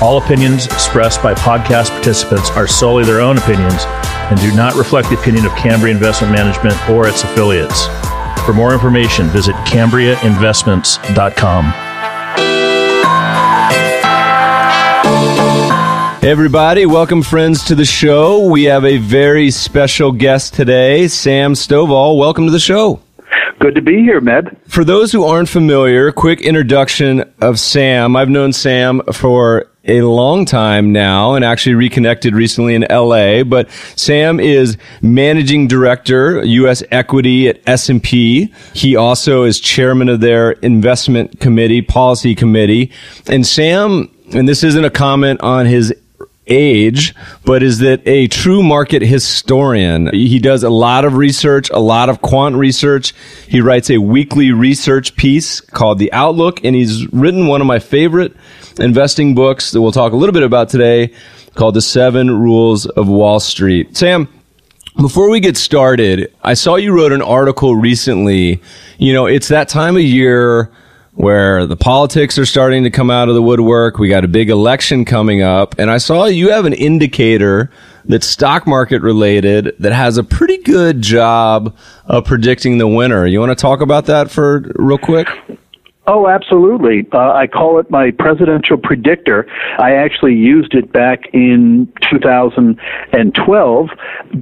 All opinions expressed by podcast participants are solely their own opinions and do not reflect the opinion of Cambria Investment Management or its affiliates. For more information, visit CambriaInvestments.com. Hey everybody, welcome friends to the show. We have a very special guest today, Sam Stovall. Welcome to the show. Good to be here, Meb. For those who aren't familiar, quick introduction of Sam. I've known Sam for a long time now and actually reconnected recently in LA, but Sam is managing director, US equity at S&P. He also is chairman of their investment committee, policy committee. And Sam, and this isn't a comment on his age, but is that a true market historian. He does a lot of research, a lot of quant research. He writes a weekly research piece called The Outlook, and he's written one of my favorite investing books that we'll talk a little bit about today called The Seven Rules of Wall Street. Sam, before we get started, I saw you wrote an article recently. You know, it's that time of year where the politics are starting to come out of the woodwork. We got a big election coming up. And I saw you have an indicator that's stock market related that has a pretty good job of predicting the winner. You want to talk about that for real quick? Oh, absolutely. Uh, I call it my presidential predictor. I actually used it back in 2012.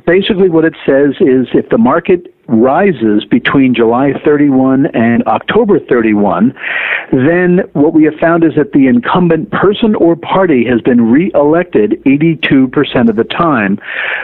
Basically, what it says is if the market rises between July 31 and October 31, then what we have found is that the incumbent person or party has been reelected 82% of the time.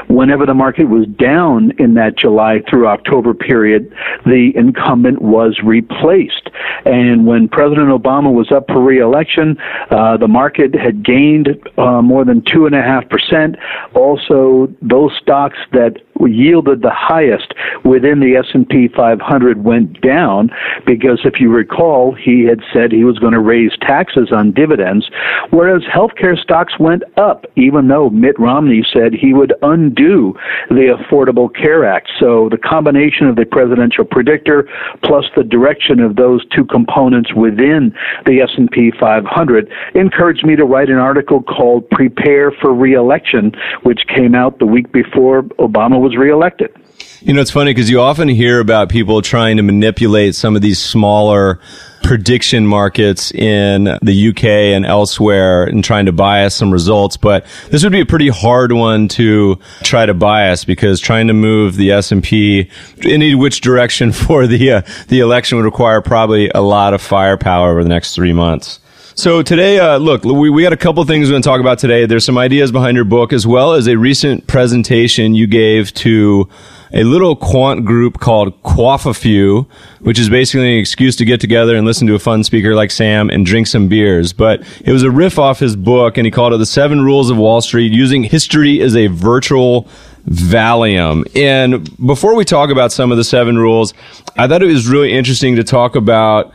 Whenever the market was down in that July through October period, the incumbent was replaced. And when President Obama was up for reelection, uh, the market had gained uh, more than 2.5%. Also, those stocks that yielded the highest within the S&P 500 went down because if you recall he had said he was going to raise taxes on dividends whereas healthcare stocks went up even though Mitt Romney said he would undo the Affordable Care Act. So the combination of the presidential predictor plus the direction of those two components within the S&P 500 encouraged me to write an article called Prepare for Reelection which came out the week before Obama was was reelected. You know, it's funny because you often hear about people trying to manipulate some of these smaller prediction markets in the UK and elsewhere and trying to bias some results. But this would be a pretty hard one to try to bias because trying to move the S&P in which direction for the, uh, the election would require probably a lot of firepower over the next three months. So today, uh, look, we, we got a couple things we're going to talk about today. There's some ideas behind your book as well as a recent presentation you gave to a little quant group called Quaff-a-Few, which is basically an excuse to get together and listen to a fun speaker like Sam and drink some beers. But it was a riff off his book, and he called it The Seven Rules of Wall Street, using history as a virtual Valium. And before we talk about some of the seven rules, I thought it was really interesting to talk about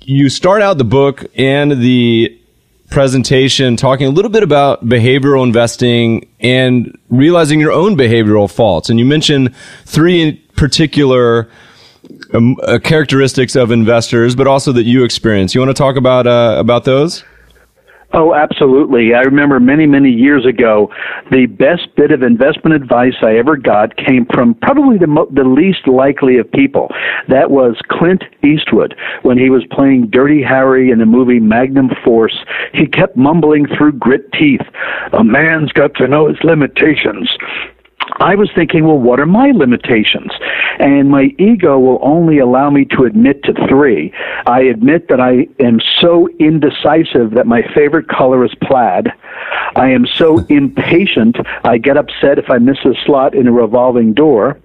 you start out the book and the presentation talking a little bit about behavioral investing and realizing your own behavioral faults. And you mentioned three particular um, uh, characteristics of investors, but also that you experience. You want to talk about uh, about those? Oh, absolutely. I remember many, many years ago, the best bit of investment advice I ever got came from probably the, mo- the least likely of people. That was Clint Eastwood. When he was playing Dirty Harry in the movie Magnum Force, he kept mumbling through grit teeth, A man's got to know his limitations. I was thinking, well, what are my limitations? And my ego will only allow me to admit to three. I admit that I am so indecisive that my favorite color is plaid. I am so impatient, I get upset if I miss a slot in a revolving door.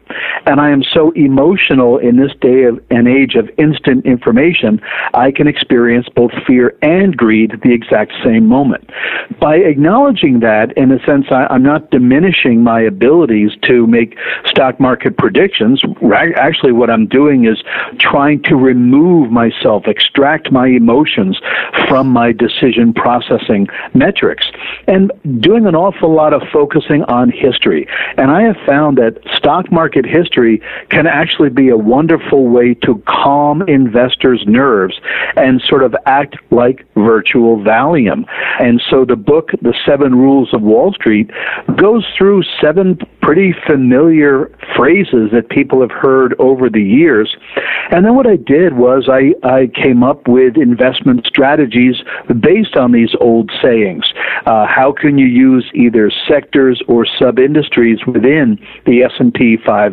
And I am so emotional in this day of an age of instant information, I can experience both fear and greed at the exact same moment. By acknowledging that, in a sense, I, am not diminishing my abilities to make stock market predictions. Actually, what I'm doing is trying to remove myself, extract my emotions from my decision processing metrics, and doing an awful lot of focusing on history. And I have found that stock market history can actually be a wonderful way to calm investors' nerves and sort of act like virtual Valium. And so the book, The Seven Rules of Wall Street, goes through seven pretty familiar phrases that people have heard over the years. And then what I did was I, I came up with investment strategies based on these old sayings. Uh, how can you use either sectors or sub-industries within the S&P 500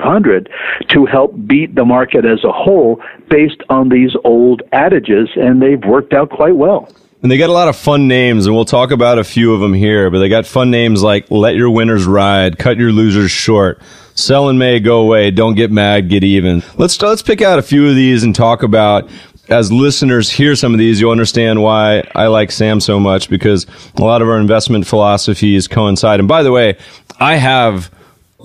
to help beat the market as a whole based on these old adages? And they've worked out quite well. And they got a lot of fun names, and we'll talk about a few of them here. But they got fun names like "Let Your Winners Ride," "Cut Your Losers Short," "Sell in May, Go Away," "Don't Get Mad, Get Even." Let's let's pick out a few of these and talk about. As listeners hear some of these, you'll understand why I like Sam so much because a lot of our investment philosophies coincide. And by the way, I have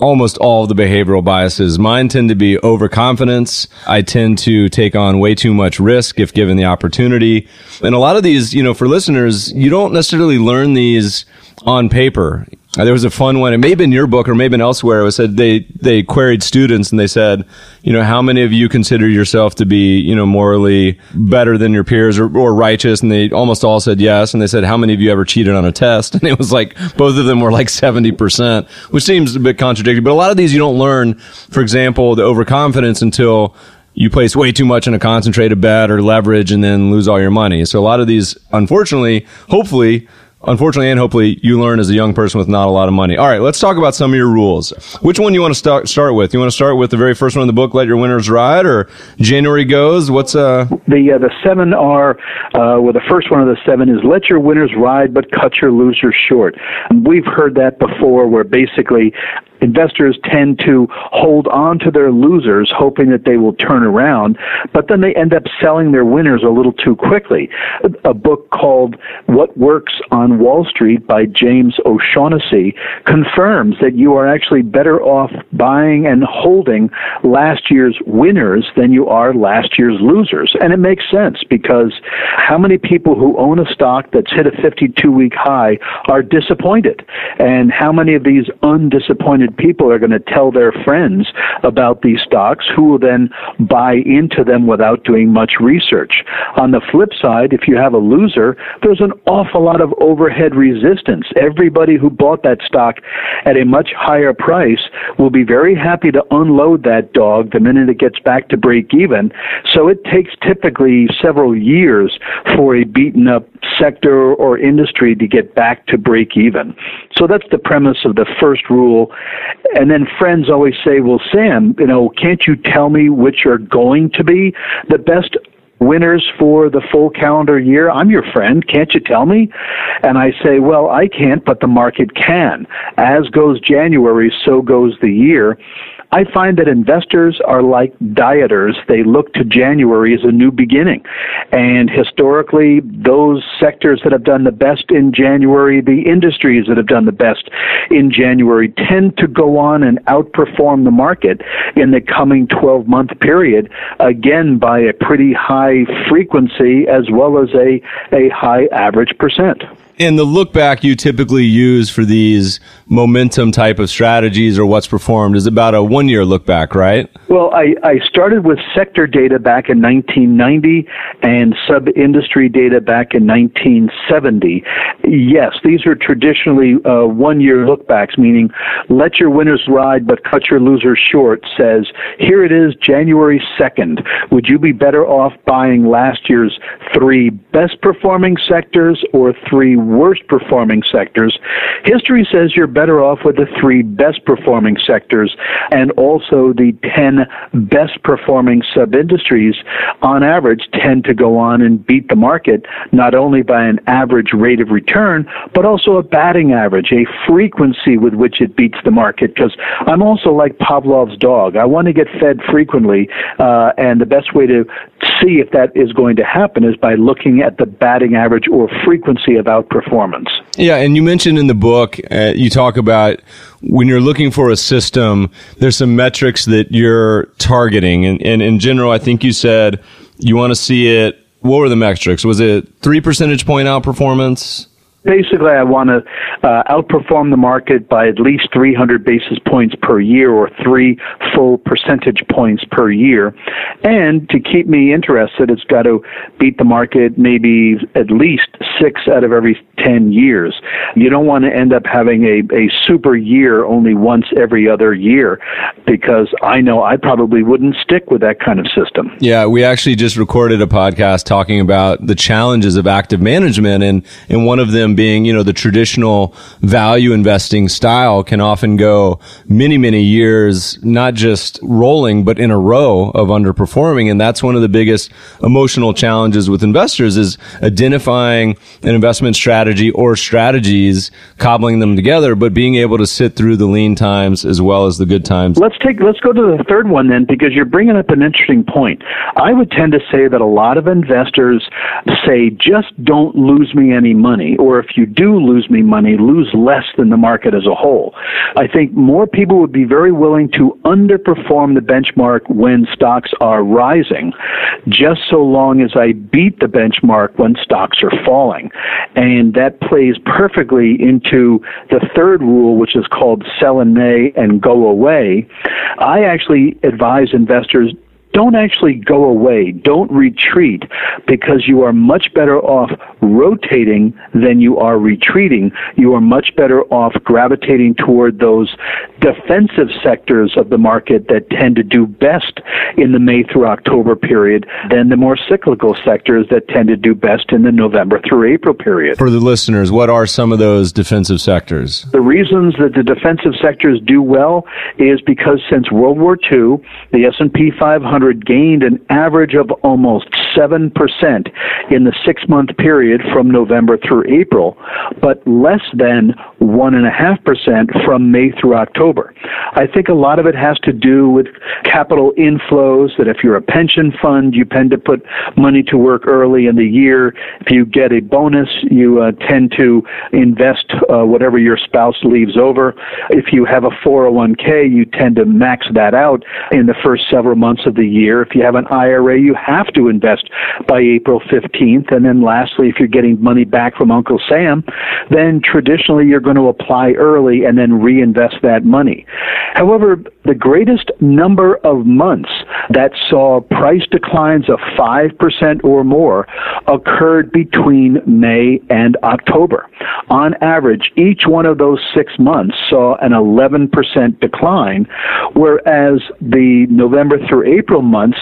almost all of the behavioral biases. Mine tend to be overconfidence. I tend to take on way too much risk if given the opportunity. And a lot of these, you know, for listeners, you don't necessarily learn these on paper. Uh, there was a fun one. It may have been your book or may have elsewhere. It said they, they queried students and they said, you know, how many of you consider yourself to be, you know, morally better than your peers or, or righteous? And they almost all said yes. And they said, how many of you ever cheated on a test? And it was like, both of them were like 70%, which seems a bit contradictory. But a lot of these you don't learn, for example, the overconfidence until you place way too much in a concentrated bet or leverage and then lose all your money. So a lot of these, unfortunately, hopefully, unfortunately and hopefully you learn as a young person with not a lot of money. All right, let's talk about some of your rules. Which one do you want to start start with? You want to start with the very first one in the book, Let Your Winners Ride, or January Goes? What's uh the uh, the seven are uh, well the first one of the seven is Let Your Winners Ride, but cut your losers short. We've heard that before, where basically investors tend to hold on to their losers, hoping that they will turn around, but then they end up selling their winners a little too quickly. A book called What Works on Wall Street by James O'Shaughnessy confirms that you are actually better off buying and holding last year's winners than you are last year's losers. And it makes sense because how many people who own a stock that's hit a 52 week high are disappointed? And how many of these undisappointed people are going to tell their friends about these stocks who will then buy into them without doing much research. On the flip side, if you have a loser, there's an awful lot of overhead resistance. Everybody who bought that stock at a much higher price will be very happy to unload that dog the minute it gets back to break even. So it takes typically several years for a beaten up sector or industry to get back to break even. So that's the premise of the first rule. And then friends always say, well, Sam, you know, can't you tell me which are going to be the best winners for the full calendar year? I'm your friend. Can't you tell me? And I say, well, I can't, but the market can. As goes January, so goes the year. I find that investors are like dieters. They look to January as a new beginning. And historically, those sectors that have done the best in January, the industries that have done the best in January, tend to go on and outperform the market in the coming 12 month period, again by a pretty high frequency as well as a, a high average percent. And the look back you typically use for these momentum type of strategies or what's performed is about a one year look back, right? Well, I, I started with sector data back in 1990 and sub industry data back in 1970. Yes, these are traditionally uh, one year look backs, meaning let your winners ride but cut your losers short says, here it is, January 2nd. Would you be better off buying last year's three best performing sectors or three worst performing sectors. History says you're better off with the three best performing sectors and also the 10 best performing sub industries on average tend to go on and beat the market not only by an average rate of return, but also a batting average, a frequency with which it beats the market. Because I'm also like Pavlov's dog. I want to get fed frequently, uh, and the best way to see if that is going to happen is by looking at the batting average or frequency of outperformance. Yeah, and you mentioned in the book, uh, you talk about when you're looking for a system, there's some metrics that you're targeting. And, and in general, I think you said you want to see it. What were the metrics? Was it three percentage point outperformance? Basically, I want to uh, outperform the market by at least 300 basis points per year or three full percentage points per year. And to keep me interested, it's got to beat the market maybe at least six out of every 10 years. You don't want to end up having a, a super year only once every other year because I know I probably wouldn't stick with that kind of system. Yeah, we actually just recorded a podcast talking about the challenges of active management and, and one of them them being, you know, the traditional value investing style can often go many, many years, not just rolling, but in a row of underperforming. And that's one of the biggest emotional challenges with investors is identifying an investment strategy or strategies, cobbling them together, but being able to sit through the lean times as well as the good times. Let's take, let's go to the third one then, because you're bringing up an interesting point. I would tend to say that a lot of investors say, just don't lose me any money, or if you do lose me money, lose less than the market as a whole. I think more people would be very willing to underperform the benchmark when stocks are rising, just so long as I beat the benchmark when stocks are falling. And that plays perfectly into the third rule, which is called sell in May and go away. I actually advise investors don't actually go away. Don't retreat because you are much better off rotating than you are retreating. You are much better off gravitating toward those defensive sectors of the market that tend to do best in the May through October period than the more cyclical sectors that tend to do best in the November through April period. For the listeners, what are some of those defensive sectors? The reasons that the defensive sectors do well is because since World War II, the S&P 500 gained an average of almost 7% in the six month period from November through April, but less than 1.5% from May through October. I think a lot of it has to do with capital inflows, that if you're a pension fund, you tend to put money to work early in the year. If you get a bonus, you uh, tend to invest uh, whatever your spouse leaves over. If you have a 401k, you tend to max that out in the first several months of the year. If you have an IRA, you have to invest by April 15th. And then lastly, if you're getting money back from Uncle Sam, then traditionally you're going to apply early and then reinvest that money. However, the greatest number of months that saw price declines of 5% or more occurred between May and October. On average, each one of those six months saw an 11% decline, whereas the November through April months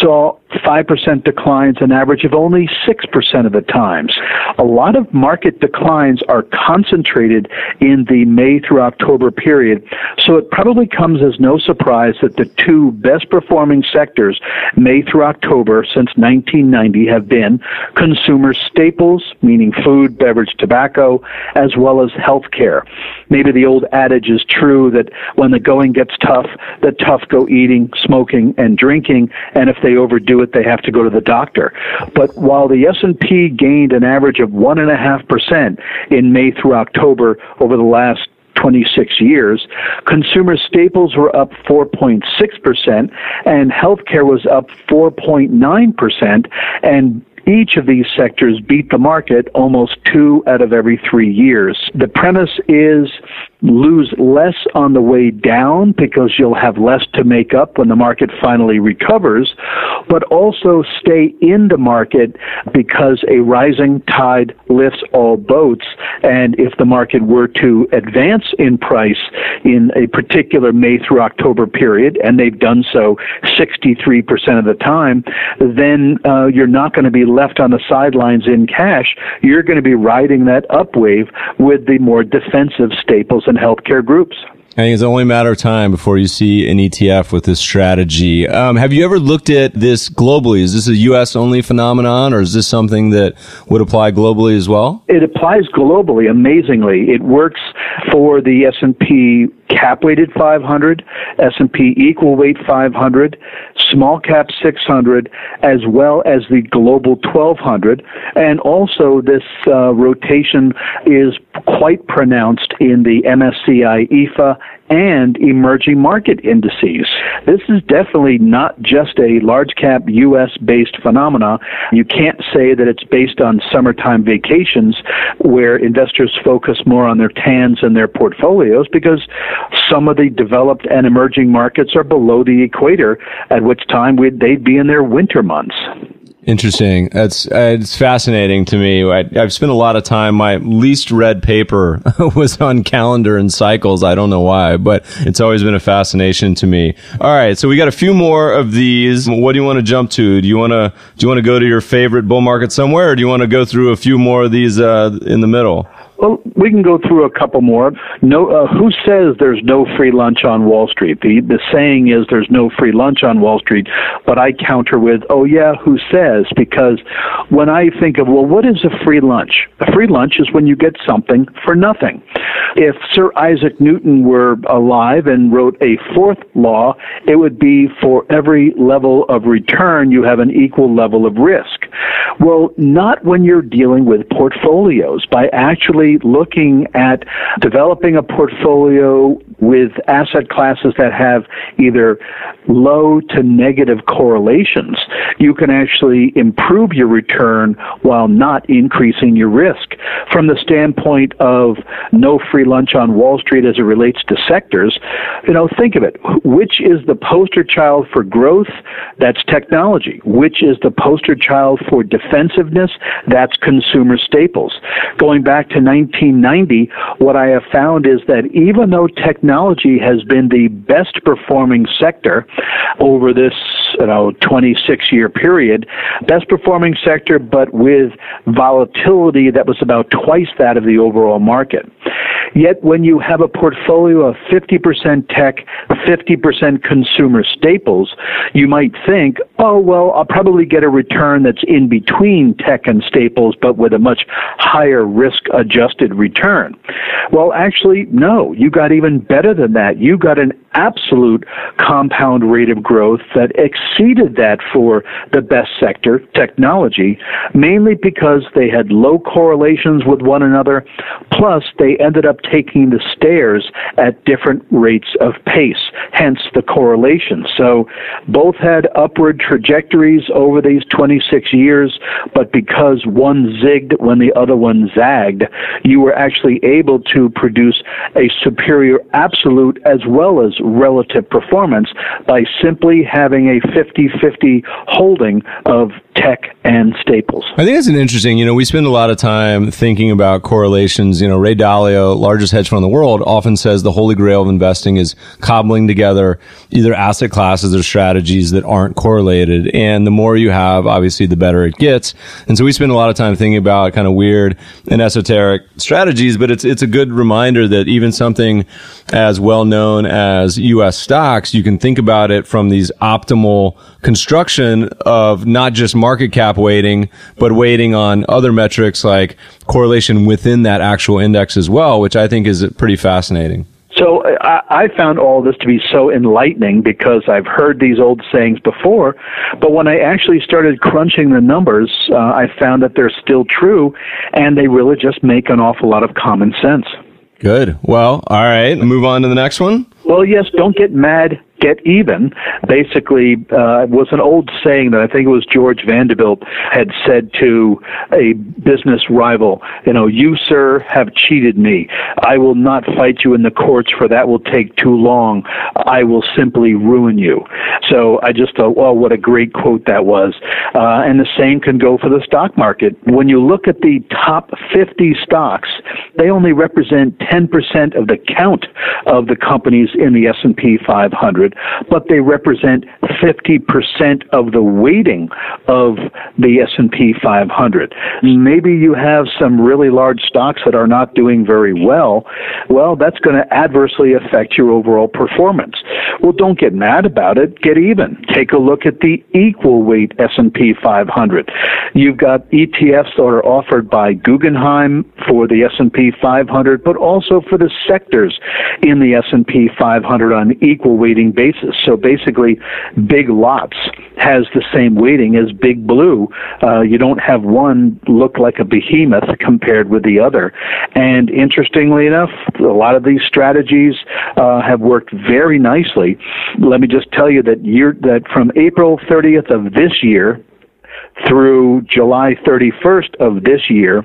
saw 5% declines, an average of only 6% of the times. A lot of market declines are concentrated in the May through October period, so it probably comes as no surprise that the two best performing sectors, May through October, since 1990 have been consumer staples, meaning food, beverage, tobacco, as well as healthcare. Maybe the old adage is true that when the going gets tough, the tough go eating, smoking, and drinking, and if they overdo it, they have to go to the doctor. But while the S&P gained an average of 1.5% in May through October over the last 26 years. Consumer staples were up 4.6%, and healthcare was up 4.9%, and each of these sectors beat the market almost two out of every three years. The premise is lose less on the way down because you'll have less to make up when the market finally recovers, but also stay in the market because a rising tide lifts all boats. And if the market were to advance in price in a particular May through October period, and they've done so 63% of the time, then uh, you're not going to be left on the sidelines in cash, you're going to be riding that upwave with the more defensive staples and healthcare groups. I think it's only a matter of time before you see an ETF with this strategy. Um, have you ever looked at this globally? Is this a U.S. only phenomenon, or is this something that would apply globally as well? It applies globally. Amazingly, it works for the S&P cap weighted 500, S&P equal weight 500, small cap 600, as well as the global 1200. And also, this uh, rotation is quite pronounced in the MSCI EAFE and emerging market indices. This is definitely not just a large cap US based phenomena. You can't say that it's based on summertime vacations where investors focus more on their TANs and their portfolios because some of the developed and emerging markets are below the equator, at which time they'd be in their winter months. Interesting. That's uh, it's fascinating to me. I, have spent a lot of time. My least read paper was on calendar and cycles. I don't know why, but it's always been a fascination to me. All right, so we got a few more of these. What do you want to jump to? Do you want to do you want to go to your favorite bull market somewhere, or do you want to go through a few more of these uh, in the middle? Well, we can go through a couple more. No, uh, who says there's no free lunch on Wall Street? The the saying is there's no free lunch on Wall Street, but I counter with, oh yeah, who says? Because when I think of well, what is a free lunch? A free lunch is when you get something for nothing. If Sir Isaac Newton were alive and wrote a fourth law, it would be for every level of return you have an equal level of risk. Well, not when you're dealing with portfolios. By actually looking at developing a portfolio with asset classes that have either low to negative correlations, you can actually improve your return while not increasing your risk. From the standpoint of no free lunch on Wall Street as it relates to sectors, you know, think of it. Which is the poster child for growth? That's technology. Which is the poster child for defensiveness? That's consumer staples. Going back to 1990, what I have found is that even though technology has been the best performing sector over this you know 26 year period, best performing sector, but with volatility that was about twice that of the overall market. Yet when you have a portfolio of 50% tech, 50% consumer staples, you might think, oh, well, I'll probably get a return that's in between tech and staples, but with a much higher risk adjusted return. Well, actually, no, you got even better than that. You got an absolute compound rate of growth that exceeded that for the best sector, technology, mainly because they had low correlations with one another, plus they ended up taking the stairs at different rates of pace, hence the correlation. So both had upward trajectories over these 26 years, but because one zigged when the other one zagged, you were actually able to produce a superior absolute as well as relative performance by simply having a 50-50 holding of tech and staples. I think it's an interesting, you know, we spend a lot of time thinking about correlations. You know, Ray Dalio, largest hedge fund in the world, often says the holy grail of investing is cobbling together either asset classes or strategies that aren't correlated. And the more you have, obviously, the better it gets. And so we spend a lot of time thinking about kind of weird and esoteric strategies, but it's, it's a good reminder that even something as well known as US stocks, you can think about it from these optimal construction of not just market cap weighting, but weighting on other metrics like correlation within that actual index as well, which I think is pretty fascinating. So I, I found all this to be so enlightening because I've heard these old sayings before, but when I actually started crunching the numbers, uh, I found that they're still true, and they really just make an awful lot of common sense. Good. Well, all right. Move on to the next one. Well, yes, don't get mad get even. Basically, uh, was an old saying that I think it was George Vanderbilt had said to a business rival, you know, you, sir, have cheated me. I will not fight you in the courts for that will take too long. I will simply ruin you. So I just thought, well, what a great quote that was. Uh, and the same can go for the stock market. When you look at the top 50 stocks, they only represent 10% of the count of the companies in the S&P 500 500, but they represent 50% of the weighting of the S&P 500. Maybe you have some really large stocks that are not doing very well. Well, that's going to adversely affect your overall performance. Well, don't get mad about it. Get even. Take a look at the equal weight S&P 500. You've got ETFs that are offered by Guggenheim for the S&P 500, but also for the sectors in the S&P 500 on equal weighting basis. So basically, Big Lots has the same weighting as Big Blue. Uh, you don't have one look like a behemoth compared with the other. And interestingly enough, a lot of these strategies uh, have worked very nicely. Let me just tell you that year that from April 30th of this year through July 31st of this year,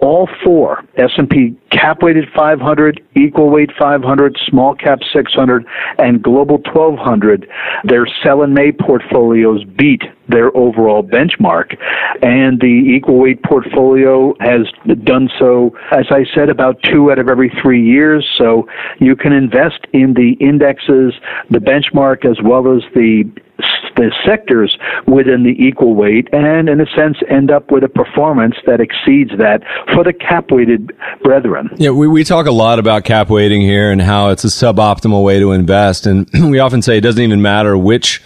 all four S&P cap weighted 500, equal weight 500, small cap 600, and global 1200, their sell in May portfolios beat their overall benchmark. And the equal weight portfolio has done so, as I said, about two out of every three years. So you can invest in the indexes, the benchmark, as well as the the sectors within the equal weight and in a sense end up with a performance that exceeds that for the cap weighted brethren. Yeah, we, we talk a lot about cap weighting here and how it's a suboptimal way to invest. And we often say it doesn't even matter which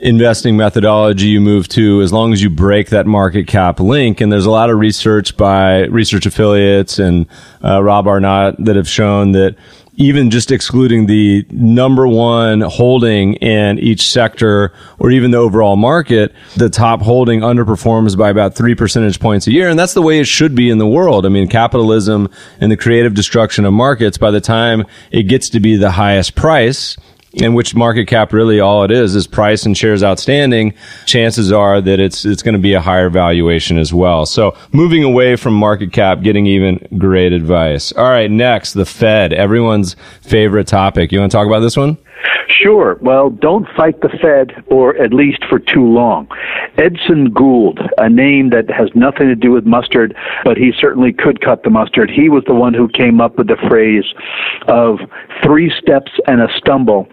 investing methodology you move to as long as you break that market cap link. And there's a lot of research by research affiliates and uh, Rob Arnott that have shown that even just excluding the number one holding in each sector or even the overall market, the top holding underperforms by about three percentage points a year. And that's the way it should be in the world. I mean, capitalism and the creative destruction of markets, by the time it gets to be the highest price, in which market cap really all it is is price and shares outstanding, chances are that it's it's going to be a higher valuation as well. So moving away from market cap, getting even great advice. All right, next the Fed, everyone's favorite topic. You want to talk about this one? Sure. Well, don't fight the Fed, or at least for too long. Edson Gould, a name that has nothing to do with mustard, but he certainly could cut the mustard. He was the one who came up with the phrase of three steps and a stumble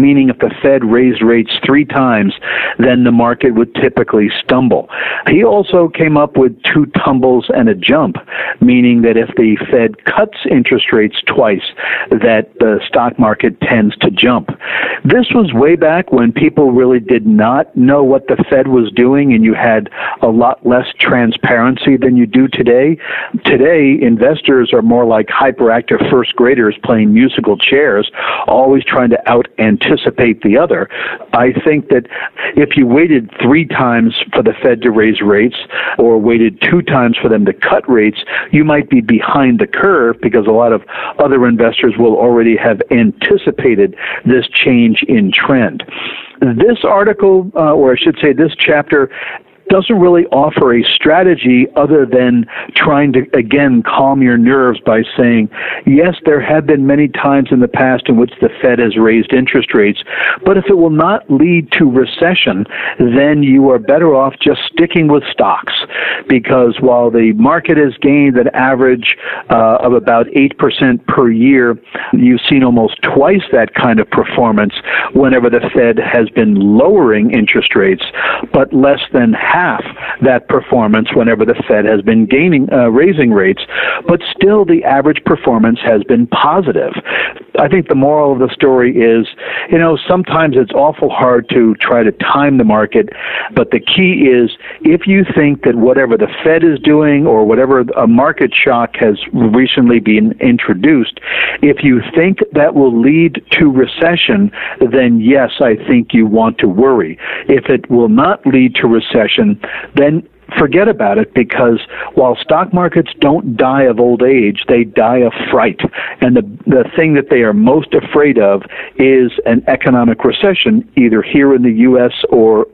meaning if the Fed raised rates three times, then the market would typically stumble. He also came up with two tumbles and a jump, meaning that if the Fed cuts interest rates twice, that the stock market tends to jump. This was way back when people really did not know what the Fed was doing and you had a lot less transparency than you do today. Today, investors are more like hyperactive first graders playing musical chairs, always trying to out and anticipate the other. I think that if you waited three times for the Fed to raise rates or waited two times for them to cut rates, you might be behind the curve because a lot of other investors will already have anticipated this change in trend. This article, uh, or I should say this chapter, doesn't really offer a strategy other than trying to, again, calm your nerves by saying, yes, there have been many times in the past in which the Fed has raised interest rates, but if it will not lead to recession, then you are better off just sticking with stocks. Because while the market has gained an average uh, of about 8% per year, you've seen almost twice that kind of performance whenever the Fed has been lowering interest rates, but less than half half that performance whenever the Fed has been gaining, uh, raising rates, but still the average performance has been positive. I think the moral of the story is, you know, sometimes it's awful hard to try to time the market, but the key is if you think that whatever the Fed is doing or whatever a market shock has recently been introduced, if you think that will lead to recession, then yes, I think you want to worry. If it will not lead to recession, then forget about it because while stock markets don't die of old age, they die of fright. And the, the thing that they are most afraid of is an economic recession, either here in the U.S. or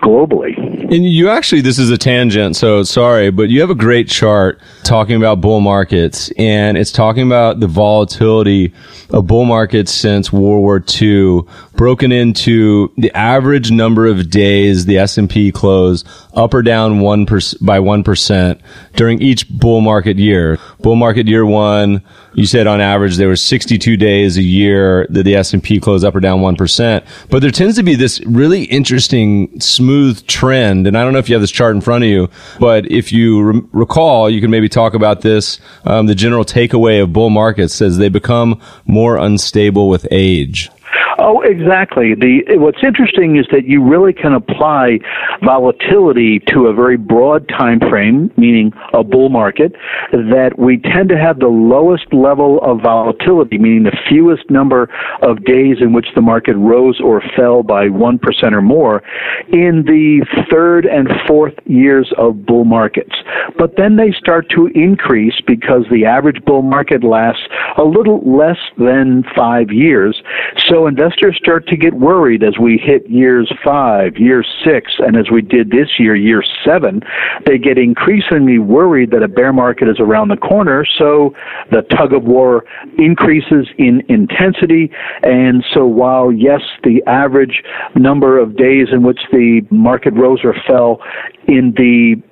globally. And you actually, this is a tangent, so sorry, but you have a great chart talking about bull markets, and it's talking about the volatility of bull markets since World War II, broken into the average number of days the S&P closed up or down one by 1% during each bull market year. Bull market year one, you said on average there were 62 days a year that the S&P closed up or down 1%. But there tends to be this really interesting smooth trend. And I don't know if you have this chart in front of you, but if you re- recall, you can maybe talk about this. Um, the general takeaway of bull markets says they become more unstable with age. Oh, exactly. The what's interesting is that you really can apply volatility to a very broad time frame, meaning a bull market. That we tend to have the lowest level of volatility, meaning the fewest number of days in which the market rose or fell by one percent or more, in the third and fourth years of bull markets. But then they start to increase because the average bull market lasts a little less than five years. So investors start to get worried as we hit years five, year six, and as we did this year, year seven. They get increasingly worried that a bear market is around the corner. So the tug of war increases in intensity. And so while, yes, the average number of days in which the market rose or fell in the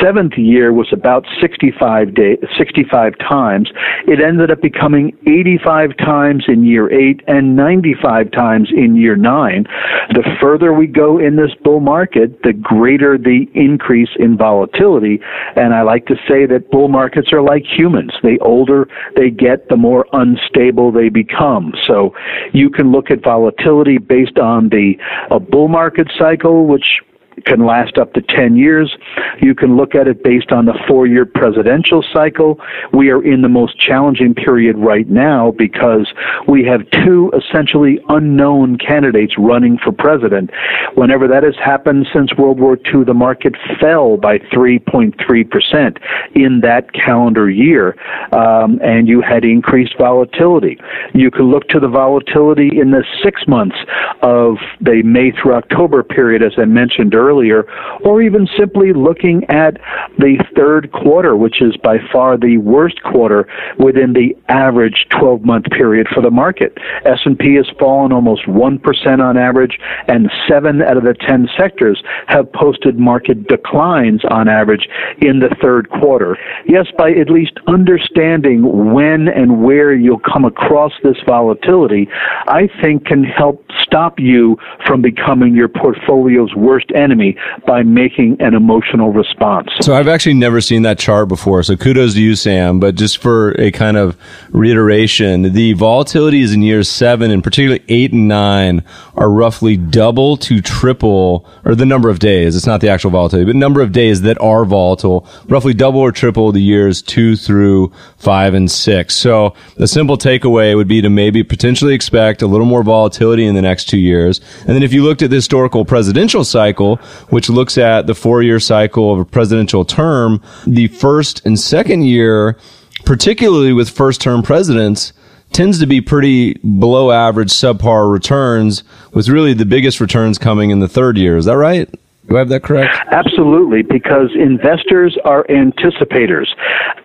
seventh year was about 65 day, 65 times. It ended up becoming 85 times in year eight and 95 times in year nine. The further we go in this bull market, the greater the increase in volatility. And I like to say that bull markets are like humans. The older they get, the more unstable they become. So you can look at volatility based on the a bull market cycle, which can last up to 10 years. You can look at it based on the four year presidential cycle. We are in the most challenging period right now because we have two essentially unknown candidates running for president. Whenever that has happened since World War II, the market fell by 3.3% in that calendar year, um, and you had increased volatility. You can look to the volatility in the six months of the May through October period, as I mentioned earlier earlier, or even simply looking at the third quarter, which is by far the worst quarter within the average 12-month period for the market. S&P has fallen almost 1% on average, and 7 out of the 10 sectors have posted market declines on average in the third quarter. Yes, by at least understanding when and where you'll come across this volatility, I think can help stop you from becoming your portfolio's worst enemy enemy by making an emotional response. So I've actually never seen that chart before. So kudos to you, Sam. But just for a kind of reiteration, the volatilities in years seven and particularly eight and nine are roughly double to triple, or the number of days. It's not the actual volatility, but number of days that are volatile, roughly double or triple the years two through five and six. So the simple takeaway would be to maybe potentially expect a little more volatility in the next two years. And then if you looked at the historical presidential cycle, which looks at the four year cycle of a presidential term, the first and second year, particularly with first term presidents, tends to be pretty below average subpar returns with really the biggest returns coming in the third year. Is that right? Do I have that correct? Absolutely, because investors are anticipators.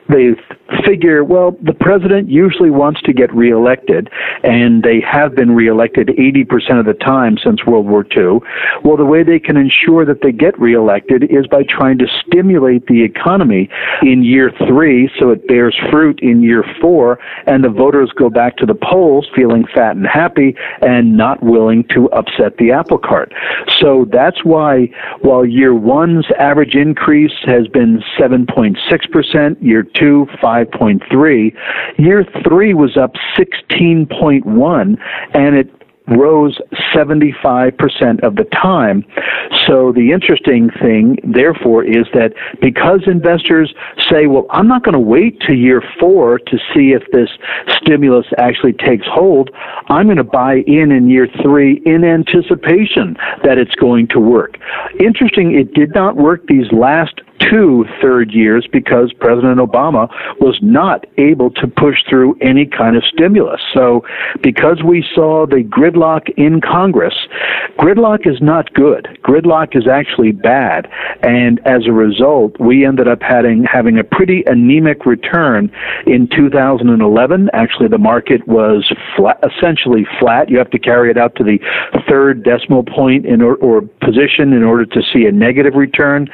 They figure, well, the president usually wants to get reelected, and they have been reelected 80% of the time since World War II. Well, the way they can ensure that they get reelected is by trying to stimulate the economy in year three so it bears fruit in year four, and the voters go back to the polls feeling fat and happy and not willing to upset the apple cart. So that's why, while year one's average increase has been 7.6%, year two, 5 5.3. Year three was up 16.1, and it rose 75% of the time. So the interesting thing, therefore, is that because investors say, well, I'm not going to wait to year four to see if this stimulus actually takes hold, I'm going to buy in in year three in anticipation that it's going to work. Interesting, it did not work these last two third years because President Obama was not able to push through any kind of stimulus. So, because we saw the gridlock in Congress, gridlock is not good. Gridlock is actually bad. And as a result, we ended up having, having a pretty anemic return in 2011. Actually, the market was flat, essentially flat. You have to carry it out to the third decimal point in or, or position in order to see a negative return.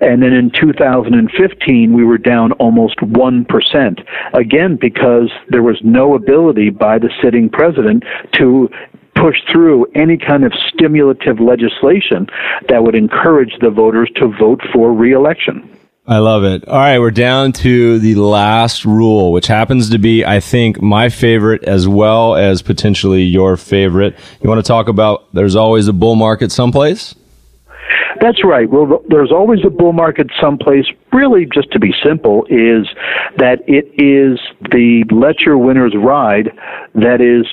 And then in 2015, we were down almost 1%. Again, because there was no ability by the sitting president to push through any kind of stimulative legislation that would encourage the voters to vote for reelection. I love it. All right, we're down to the last rule, which happens to be, I think, my favorite as well as potentially your favorite. You want to talk about there's always a bull market someplace? That's right. Well, there's always a bull market someplace. Really, just to be simple, is that it is the let your winners ride that is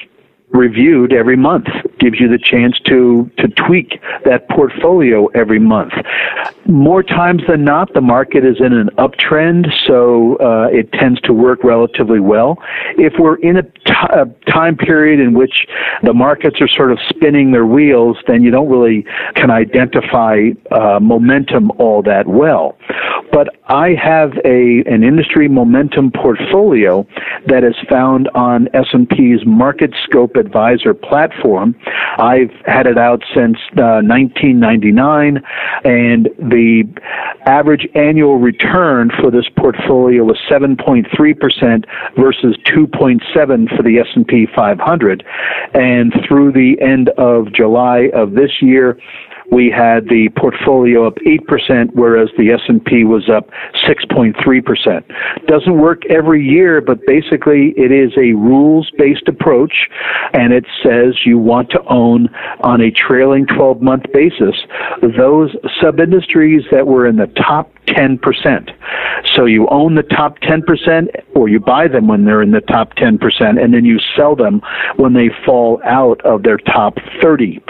reviewed every month. Gives you the chance to to tweak that portfolio every month. More times than not, the market is in an uptrend, so uh, it tends to work relatively well. If we're in a, t- a time period in which the markets are sort of spinning their wheels, then you don't really can identify uh, momentum all that well. But I have a an industry momentum portfolio that is found on S&P's Market Scope Advisor platform. I've had it out since uh, 1999, and the average annual return for this portfolio was 7.3% versus 2.7 for the S&P 500. And through the end of July of this year, we had the portfolio up 8%, whereas the S&P was up 6.3%. Doesn't work every year, but basically it is a rules-based approach, and it says you want to own on a trailing 12-month basis those sub-industries that were in the top 10%. So you own the top 10% or you buy them when they're in the top 10% and then you sell them when they fall out of their top 30%.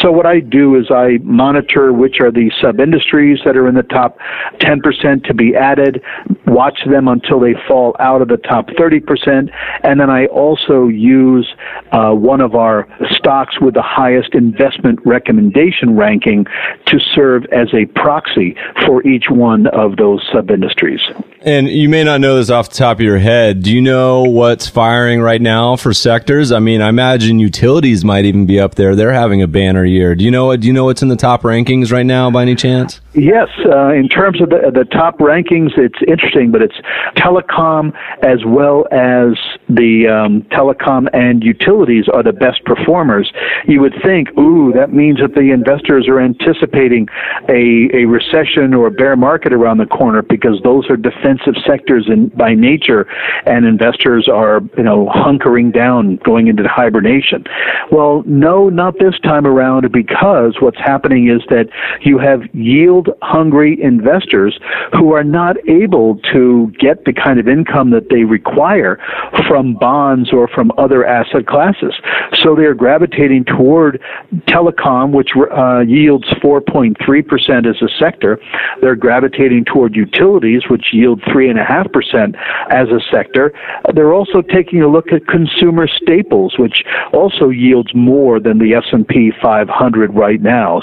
So what I do is I monitor which are the sub-industries that are in the top 10% to be added, watch them until they fall out of the top 30%, and then I also use uh, one of our stocks with the highest investment recommendation ranking to serve as a proxy for each one of those sub industries. And you may not know this off the top of your head. Do you know what's firing right now for sectors? I mean, I imagine utilities might even be up there. They're having a banner year. Do you know what? Do you know what's in the top rankings right now, by any chance? Yes, uh, in terms of the the top rankings, it's interesting, but it's telecom as well as the um, telecom and utilities are the best performers. You would think, ooh, that means that the investors are anticipating a a recession or a bear market around the corner because those are defensive sectors in by nature, and investors are you know hunkering down, going into hibernation. Well, no, not this time around, because what's happening is that you have yield hungry investors who are not able to get the kind of income that they require from bonds or from other asset classes. So they are gravitating toward telecom, which uh, yields 4.3% as a sector. They're gravitating toward utilities, which yield 3.5% as a sector. They're also taking a look at consumer staples, which also yields more than the S&P 500 right now.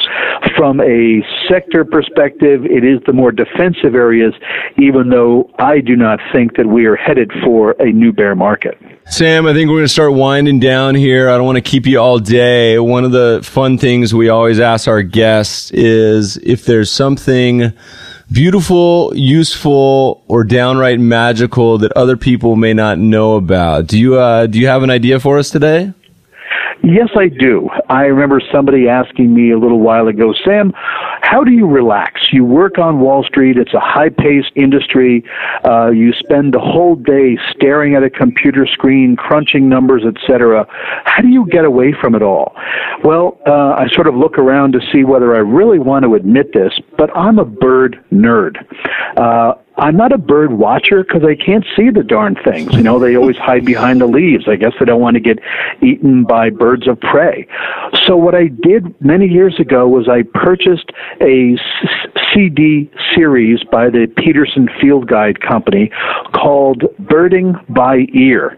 From a sector perspective, it is the more defensive areas, even though I do not think that we are headed for a new bear market. Sam, I think we're going to start winding down here. I don't want to keep you all day. One of the fun things we always ask our guests is if there's something beautiful, useful, or downright magical that other people may not know about. Do you uh, do you have an idea for us today? Yes, I do. I remember somebody asking me a little while ago, Sam, how do you relax? You work on Wall Street. It's a high-paced industry. Uh, you spend the whole day staring at a computer screen, crunching numbers, etc. How do you get away from it all? Well, uh, I sort of look around to see whether I really want to admit this, but I'm a bird nerd. Uh, I'm not a bird watcher because I can't see the darn things. You know, they always hide behind the leaves. I guess they don't want to get eaten by birds of prey. So what I did many years ago was I purchased a CD series by the Peterson Field Guide Company called Birding by Ear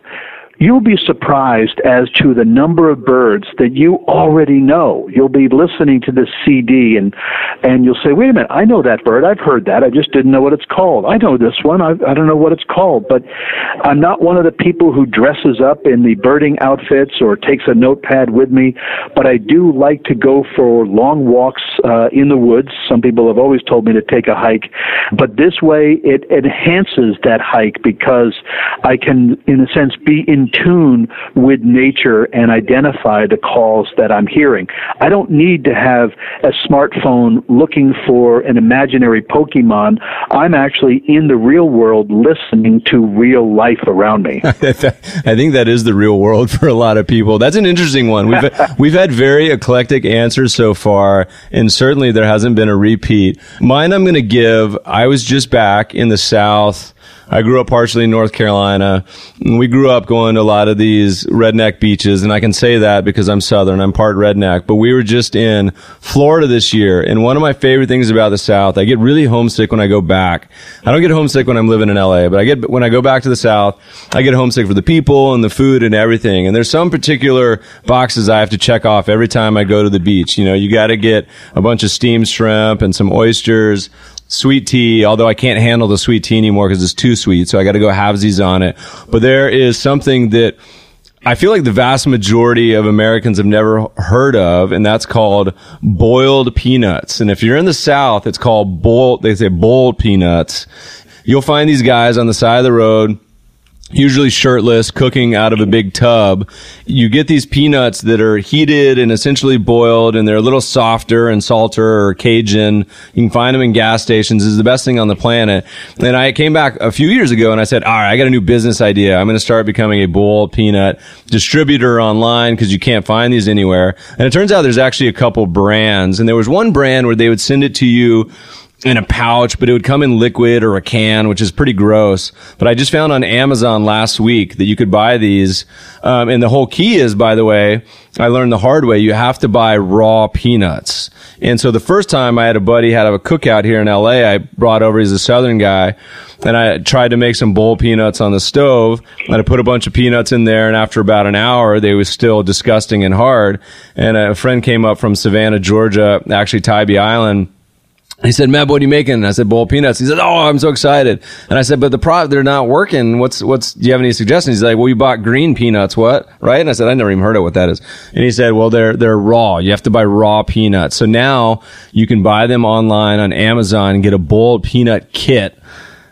you'll be surprised as to the number of birds that you already know. You'll be listening to this CD and and you'll say, "Wait a minute, I know that bird. I've heard that. I just didn't know what it's called. I know this one. I, I don't know what it's called." But I'm not one of the people who dresses up in the birding outfits or takes a notepad with me. But I do like to go for long walks uh, in the woods. Some people have always told me to take a hike, but this way it enhances that hike because I can, in a sense, be in tune with nature and identify the calls that I'm hearing. I don't need to have a smartphone looking for an imaginary Pokemon. I'm actually in the real world listening to real life around me. I think that is the real world for a lot of people. That's an interesting one. We've we've had very eclectic answers so far, and certainly there hasn't been a repeat. Mine, I'm going to give. I was just back in the South I grew up partially in North Carolina. We grew up going to a lot of these redneck beaches, and I can say that because I'm Southern. I'm part redneck. But we were just in Florida this year, and one of my favorite things about the South, I get really homesick when I go back. I don't get homesick when I'm living in LA, but I get when I go back to the South, I get homesick for the people and the food and everything. And there's some particular boxes I have to check off every time I go to the beach. You know, you got to get a bunch of steamed shrimp and some oysters, sweet tea, although I can't handle the sweet tea anymore because it's too sweet. So I got to go halvesies on it. But there is something that I feel like the vast majority of Americans have never heard of, and that's called boiled peanuts. And if you're in the South, it's called boiled, they say boiled peanuts. You'll find these guys on the side of the road usually shirtless, cooking out of a big tub. You get these peanuts that are heated and essentially boiled, and they're a little softer and salter or Cajun. You can find them in gas stations. Is the best thing on the planet. And I came back a few years ago and I said, all right, I got a new business idea. I'm going to start becoming a boiled peanut distributor online because you can't find these anywhere. And it turns out there's actually a couple brands, and there was one brand where they would send it to you in a pouch, but it would come in liquid or a can, which is pretty gross. But I just found on Amazon last week that you could buy these. Um, and the whole key is, by the way, I learned the hard way. You have to buy raw peanuts. And so the first time I had a buddy had a cookout here in LA, I brought over, he's a southern guy, and I tried to make some bowl peanuts on the stove. And I put a bunch of peanuts in there, and after about an hour, they were still disgusting and hard. And a friend came up from Savannah, Georgia, actually Tybee Island, he said, Matt, what are you making? And I said, bowl peanuts. He said, Oh, I'm so excited. And I said, but the product, they're not working. What's, what's, do you have any suggestions? He's like, well, you bought green peanuts. What? Right? And I said, I never even heard of what that is. And he said, well, they're, they're raw. You have to buy raw peanuts. So now you can buy them online on Amazon and get a boiled peanut kit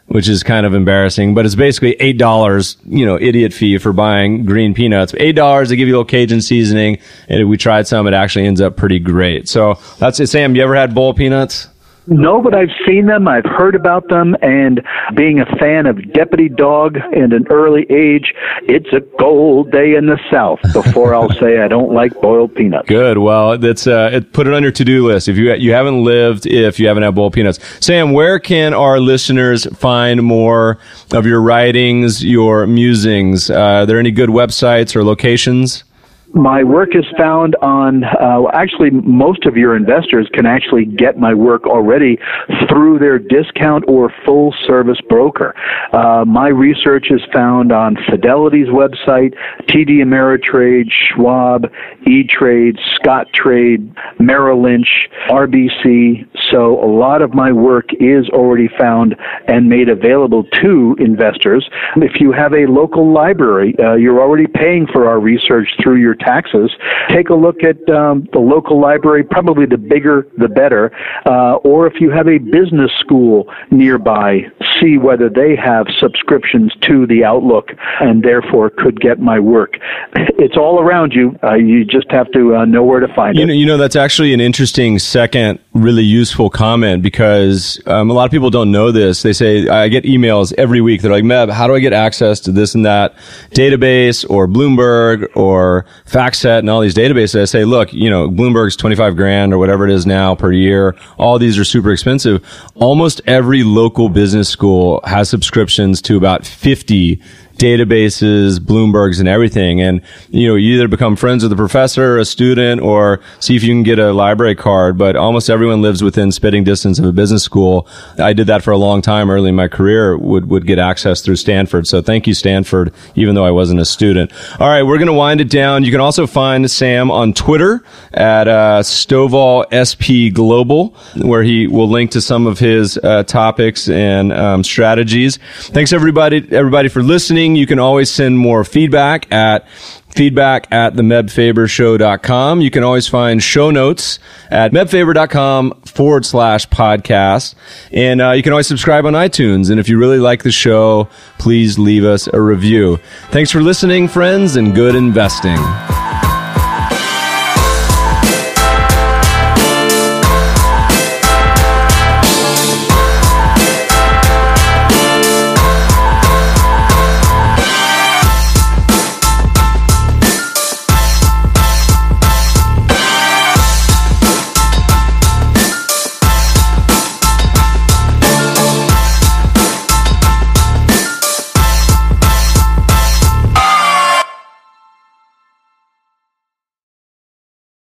which is kind of embarrassing, but it's basically eight dollars, you know, idiot fee for buying green peanuts. Eight dollars, they give you a little Cajun seasoning, and we tried some, it actually ends up pretty great. So that's it. Sam, you ever had bowl peanuts? No, but I've seen them. I've heard about them, and being a fan of Deputy Dawg in an early age, it's a gold day in the South. Before I'll say I don't like boiled peanuts. Good. Well, that's uh, it, put it on your to do list. If you you haven't lived, if you haven't had boiled peanuts, Sam, where can our listeners find more of your writings, your musings? Uh, are there any good websites or locations? My work is found on, uh, actually, most of your investors can actually get my work already through their discount or full service broker. Uh, my research is found on Fidelity's website, TD Ameritrade, Schwab, E-Trade, Scottrade, Merrill Lynch, RBC. So a lot of my work is already found and made available to investors. If you have a local library, uh, you're already paying for our research through your taxes, take a look at um, the local library, probably the bigger the better, uh, or if you have a business school nearby, see whether they have subscriptions to the Outlook and therefore could get my work. It's all around you. Uh, you just have to uh, know where to find you it. Know, you know, that's actually an interesting second, really useful comment because um, a lot of people don't know this. They say, I get emails every week. They're like, Meb, how do I get access to this and that database or Bloomberg or FactSet and all these databases. I say, look, you know, Bloomberg's 25 grand or whatever it is now per year. All these are super expensive. Almost every local business school has subscriptions to about 50 databases, Bloomberg's and everything. And, you know, you either become friends with a professor, a student, or see if you can get a library card. But almost everyone lives within spitting distance of a business school. I did that for a long time early in my career, would, would get access through Stanford. So thank you, Stanford, even though I wasn't a student. All right. We're going to wind it down. You can also find Sam on Twitter at, uh, Stovall SP Global, where he will link to some of his, uh, topics and, um, strategies. Thanks everybody, everybody for listening. You can always send more feedback at feedback at the mebfabershow.com. You can always find show notes at mebfaber.com forward slash podcast. And uh, you can always subscribe on iTunes. And if you really like the show, please leave us a review. Thanks for listening, friends, and good investing.